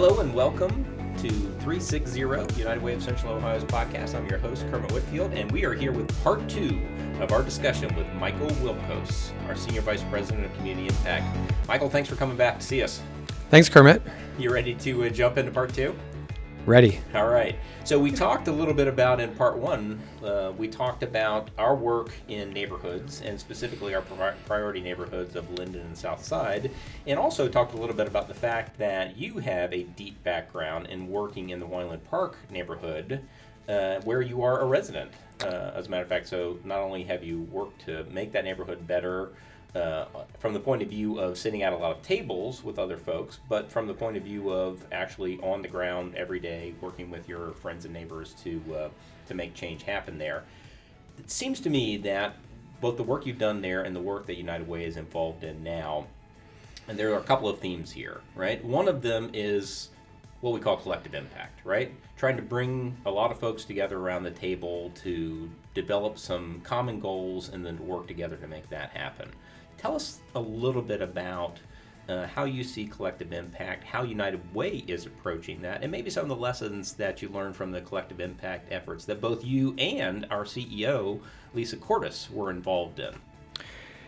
Hello and welcome to 360 United Way of Central Ohio's podcast. I'm your host, Kermit Whitfield, and we are here with part two of our discussion with Michael Wilkos, our Senior Vice President of Community Impact. Michael, thanks for coming back to see us. Thanks, Kermit. You ready to uh, jump into part two? Ready. All right. So we talked a little bit about in part one. Uh, we talked about our work in neighborhoods and specifically our pri- priority neighborhoods of Linden and South Side, and also talked a little bit about the fact that you have a deep background in working in the Weinland Park neighborhood, uh, where you are a resident. Uh, as a matter of fact, so not only have you worked to make that neighborhood better uh, from the point of view of sitting at a lot of tables with other folks, but from the point of view of actually on the ground every day, working with your friends and neighbors to uh, to make change happen there. It seems to me that both the work you've done there and the work that United Way is involved in now, and there are a couple of themes here, right? One of them is what we call collective impact, right? Trying to bring a lot of folks together around the table to develop some common goals and then to work together to make that happen. Tell us a little bit about uh, how you see collective impact, how United Way is approaching that, and maybe some of the lessons that you learned from the collective impact efforts that both you and our CEO, Lisa Courtice, were involved in.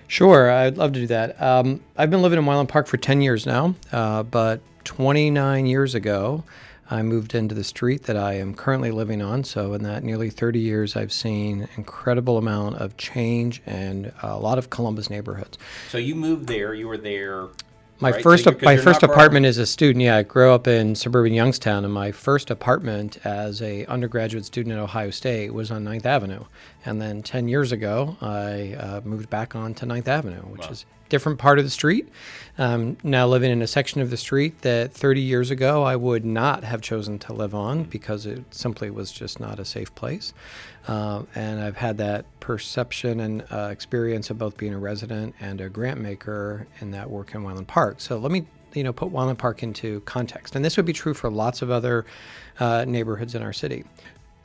Sure, I'd love to do that. Um, I've been living in Weinland Park for 10 years now, uh, but 29 years ago, I moved into the street that I am currently living on. So, in that nearly 30 years, I've seen incredible amount of change and a lot of Columbus neighborhoods. So, you moved there. You were there. My right? first so my first apartment as a student, yeah, I grew up in suburban Youngstown, and my first apartment as a undergraduate student at Ohio State was on 9th Avenue. And then 10 years ago, I uh, moved back on to 9th Avenue, which wow. is a different part of the street. Um, now living in a section of the street that 30 years ago I would not have chosen to live on because it simply was just not a safe place. Uh, and I've had that perception and uh, experience of both being a resident and a grant maker in that work in Weinland Park. So let me you know put Weinland Park into context, and this would be true for lots of other uh, neighborhoods in our city.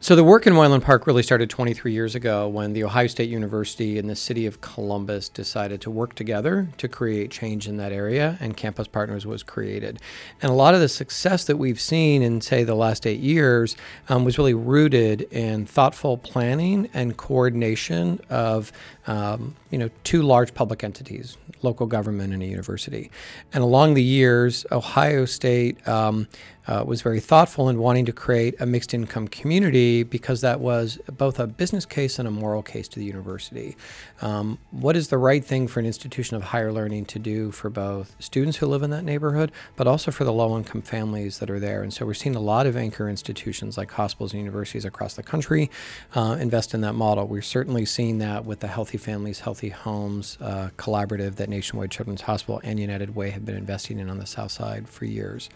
So the work in Weinland Park really started 23 years ago when the Ohio State University and the city of Columbus decided to work together to create change in that area, and Campus Partners was created. And a lot of the success that we've seen in, say, the last eight years um, was really rooted in thoughtful planning and coordination of, um, you know, two large public entities, local government and a university. And along the years, Ohio State um, uh, was very thoughtful in wanting to create a mixed income community because that was both a business case and a moral case to the university. Um, what is the right thing for an institution of higher learning to do for both students who live in that neighborhood, but also for the low income families that are there? And so we're seeing a lot of anchor institutions like hospitals and universities across the country uh, invest in that model. We're certainly seeing that with the Healthy Families, Healthy Homes uh, collaborative that Nationwide Children's Hospital and United Way have been investing in on the South Side for years.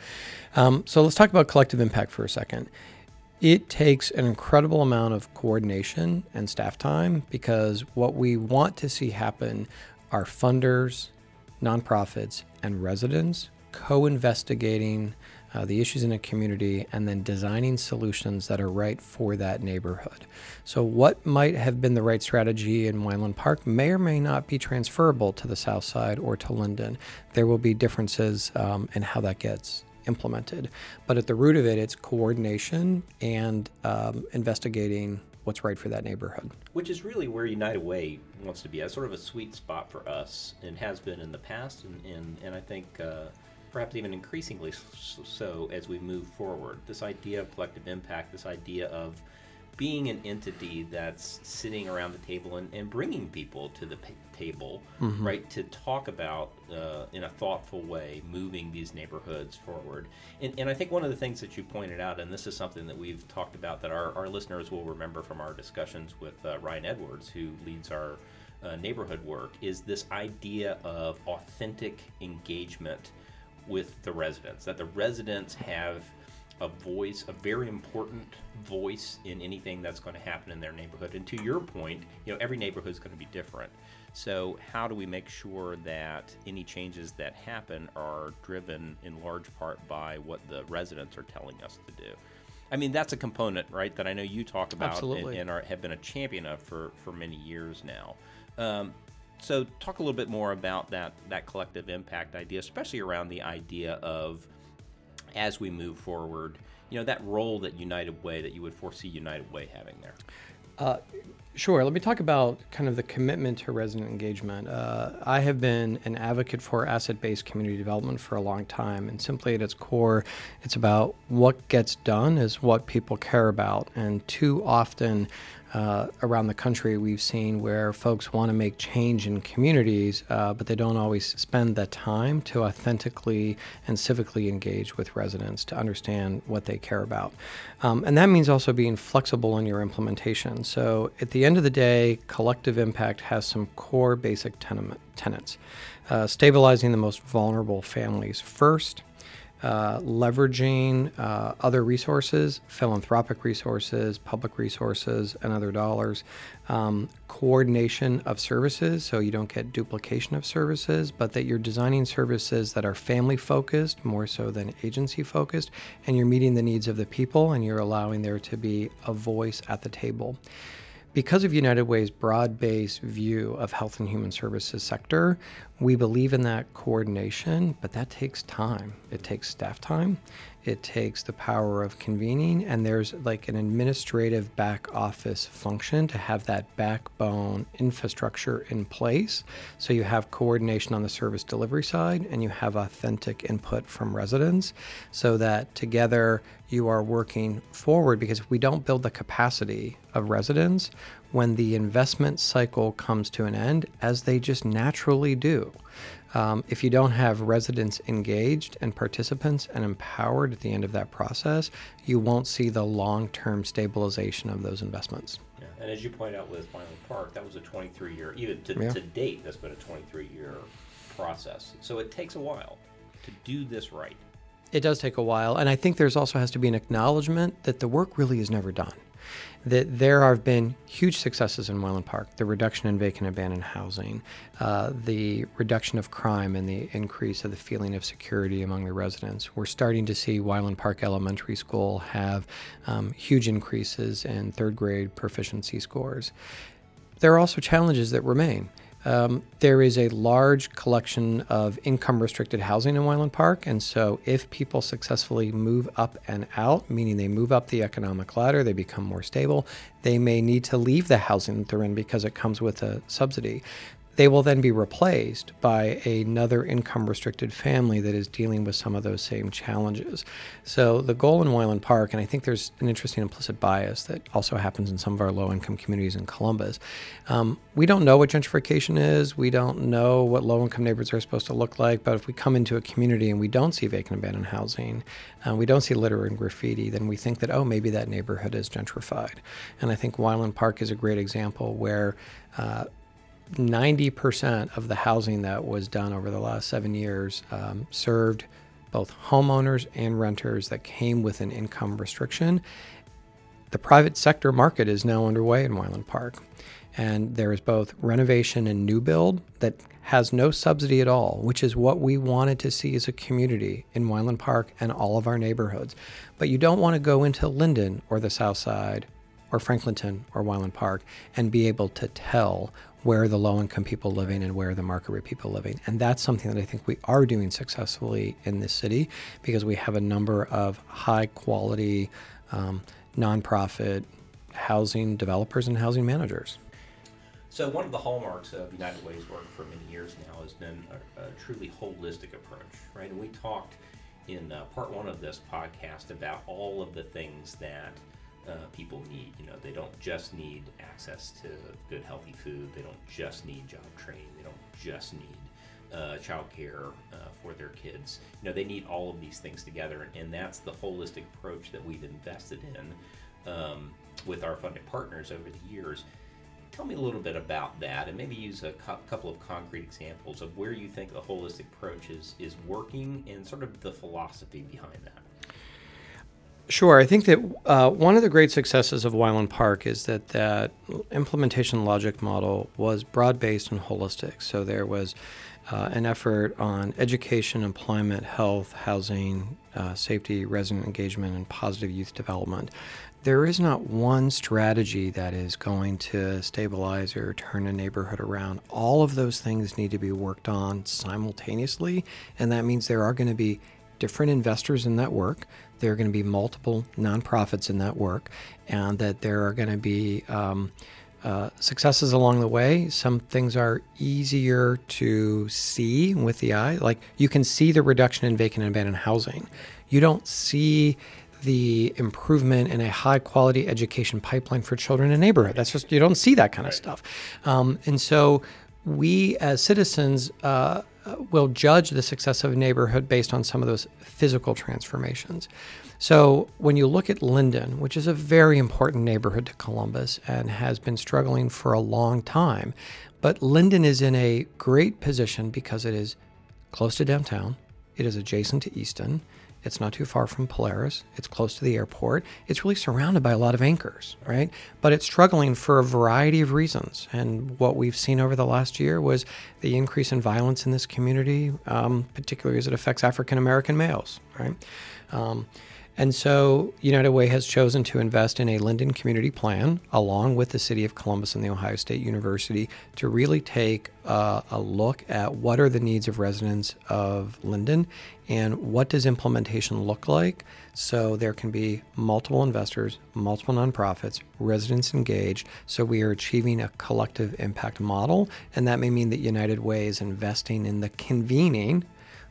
Um, so let's talk about collective impact for a second. It takes an incredible amount of coordination and staff time because what we want to see happen are funders, nonprofits, and residents co investigating uh, the issues in a community and then designing solutions that are right for that neighborhood. So, what might have been the right strategy in Weinland Park may or may not be transferable to the south side or to Linden. There will be differences um, in how that gets implemented. But at the root of it, it's coordination and um, investigating what's right for that neighborhood. Which is really where United Way wants to be. As sort of a sweet spot for us, and has been in the past, and and, and I think. Uh, perhaps even increasingly so as we move forward. This idea of collective impact, this idea of being an entity that's sitting around the table and, and bringing people to the p- table, mm-hmm. right, to talk about uh, in a thoughtful way moving these neighborhoods forward. And, and I think one of the things that you pointed out, and this is something that we've talked about that our, our listeners will remember from our discussions with uh, Ryan Edwards, who leads our uh, neighborhood work, is this idea of authentic engagement with the residents, that the residents have a voice, a very important voice in anything that's going to happen in their neighborhood. And to your point, you know, every neighborhood is going to be different. So, how do we make sure that any changes that happen are driven in large part by what the residents are telling us to do? I mean, that's a component, right, that I know you talk about Absolutely. and, and are, have been a champion of for, for many years now. Um, so, talk a little bit more about that that collective impact idea, especially around the idea of as we move forward? You know, that role that United Way that you would foresee United Way having there. Uh, sure. Let me talk about kind of the commitment to resident engagement. Uh, I have been an advocate for asset based community development for a long time, and simply at its core, it's about what gets done is what people care about. And too often, uh, around the country we've seen where folks want to make change in communities, uh, but they don't always spend the time to authentically and civically engage with residents to understand what they care about. Um, and that means also being flexible in your implementation. So at the end of the day, collective impact has some core basic tenets. Uh, stabilizing the most vulnerable families first, uh, leveraging uh, other resources, philanthropic resources, public resources, and other dollars, um, coordination of services so you don't get duplication of services, but that you're designing services that are family focused more so than agency focused, and you're meeting the needs of the people and you're allowing there to be a voice at the table because of United Way's broad-based view of health and human services sector, we believe in that coordination, but that takes time. It takes staff time. It takes the power of convening, and there's like an administrative back office function to have that backbone infrastructure in place. So you have coordination on the service delivery side and you have authentic input from residents so that together you are working forward because if we don't build the capacity of residents when the investment cycle comes to an end, as they just naturally do, um, if you don't have residents engaged and participants and empowered at the end of that process, you won't see the long term stabilization of those investments. Yeah. And as you point out with Weinland Park, that was a 23 year, even to, yeah. to date, that's been a 23 year process. So it takes a while to do this right. It does take a while. And I think there's also has to be an acknowledgement that the work really is never done that there have been huge successes in Weinland Park the reduction in vacant abandoned housing, uh, the reduction of crime, and the increase of the feeling of security among the residents. We're starting to see Weinland Park Elementary School have um, huge increases in third grade proficiency scores. There are also challenges that remain. Um, there is a large collection of income restricted housing in Weinland Park. And so, if people successfully move up and out, meaning they move up the economic ladder, they become more stable, they may need to leave the housing that they're in because it comes with a subsidy they will then be replaced by another income restricted family that is dealing with some of those same challenges. So the goal in Weinland Park, and I think there's an interesting implicit bias that also happens in some of our low income communities in Columbus. Um, we don't know what gentrification is. We don't know what low income neighborhoods are supposed to look like. But if we come into a community and we don't see vacant abandoned housing, uh, we don't see litter and graffiti, then we think that, oh, maybe that neighborhood is gentrified. And I think Weinland Park is a great example where uh, 90% of the housing that was done over the last seven years um, served both homeowners and renters that came with an income restriction. The private sector market is now underway in Weinland Park. And there is both renovation and new build that has no subsidy at all, which is what we wanted to see as a community in Weinland Park and all of our neighborhoods. But you don't want to go into Linden or the South Side or Franklinton or Weinland Park and be able to tell where are the low income people living and where are the market rate people living. And that's something that I think we are doing successfully in this city because we have a number of high quality um, nonprofit housing developers and housing managers. So, one of the hallmarks of United Way's work for many years now has been a, a truly holistic approach, right? And we talked in uh, part one of this podcast about all of the things that uh, people need. You know, they don't just need access to good, healthy food. They don't just need job training. They don't just need uh, child care uh, for their kids. You know, they need all of these things together, and, that's the holistic approach that we've invested in um, with our funding partners over the years. Tell me a little bit about that, and maybe use a couple of concrete examples of where you think the holistic approach is is working, and sort of the philosophy behind that. Sure. I think that uh, one of the great successes of Weinland Park is that that implementation logic model was broad based and holistic. So there was uh, an effort on education, employment, health, housing, uh, safety, resident engagement, and positive youth development. There is not one strategy that is going to stabilize or turn a neighborhood around. All of those things need to be worked on simultaneously, and that means there are going to be different investors in that work. There are going to be multiple nonprofits in that work, and that there are going to be um, uh, successes along the way. Some things are easier to see with the eye. Like you can see the reduction in vacant and abandoned housing. You don't see the improvement in a high quality education pipeline for children in a neighborhood. That's just, you don't see that kind of stuff. Um, and so we as citizens uh, will judge the success of a neighborhood based on some of those physical transformations. So when you look at Linden, which is a very important neighborhood to Columbus and has been struggling for a long time, but Linden is in a great position because it is close to downtown, it is adjacent to Easton, it's not too far from Polaris. It's close to the airport. It's really surrounded by a lot of anchors, right? But it's struggling for a variety of reasons. And what we've seen over the last year was the increase in violence in this community, um, particularly as it affects African American males, right? Um, and so United Way has chosen to invest in a Linden Community Plan along with the City of Columbus and the Ohio State University to really take uh, a look at what are the needs of residents of Linden and what does implementation look like so there can be multiple investors, multiple nonprofits, residents engaged. So we are achieving a collective impact model. And that may mean that United Way is investing in the convening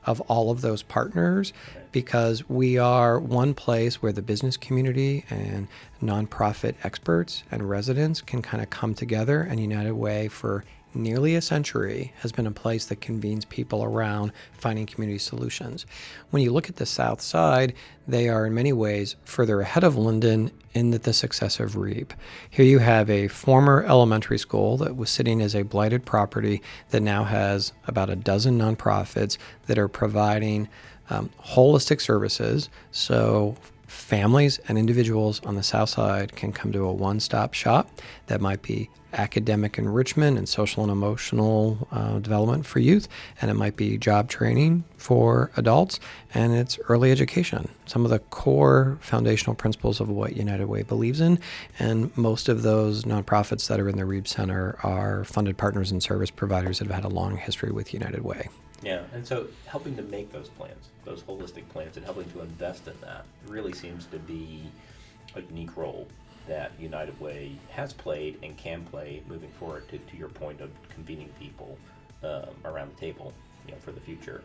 of all of those partners because we are one place where the business community and nonprofit experts and residents can kind of come together and United Way for nearly a century has been a place that convenes people around finding community solutions. When you look at the South Side, they are in many ways further ahead of Linden in the success of Reeb. Here you have a former elementary school that was sitting as a blighted property that now has about a dozen nonprofits that are providing um, holistic services. So families and individuals on the South Side can come to a one stop shop that might be academic enrichment and social and emotional uh, development for youth, and it might be job training for adults, and it's early education. Some of the core foundational principles of what United Way believes in, and most of those nonprofits that are in the Reeb Center are funded partners and service providers that have had a long history with United Way. Yeah, and so helping to make those plans, those holistic plans, and helping to invest in that really seems to be a unique role that United Way has played and can play moving forward. To, to your point of convening people um, around the table, you know, for the future.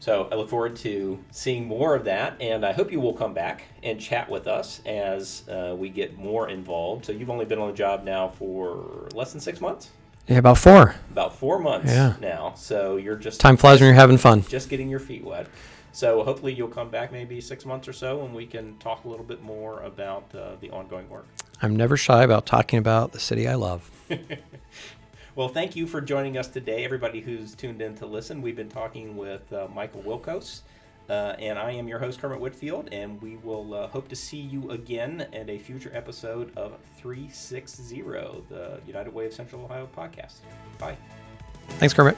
So I look forward to seeing more of that, and I hope you will come back and chat with us as uh, we get more involved. So you've only been on the job now for less than six months. Yeah, about four. About four months Yeah. now. So you're just Time flies when you're having fun. just getting your feet wet. So hopefully you'll come back maybe six months or so, and we can talk a little bit more about uh, the ongoing work. I'm never shy about talking about the city I love. Well, thank you for joining us today, everybody who's tuned in to listen. We've been talking with uh, Michael Wilkos, uh, and I am your host, Kermit Whitfield, and we will uh, hope to see you again in a future episode of 360, the United Way of Central Ohio podcast. Bye. Thanks, Kermit.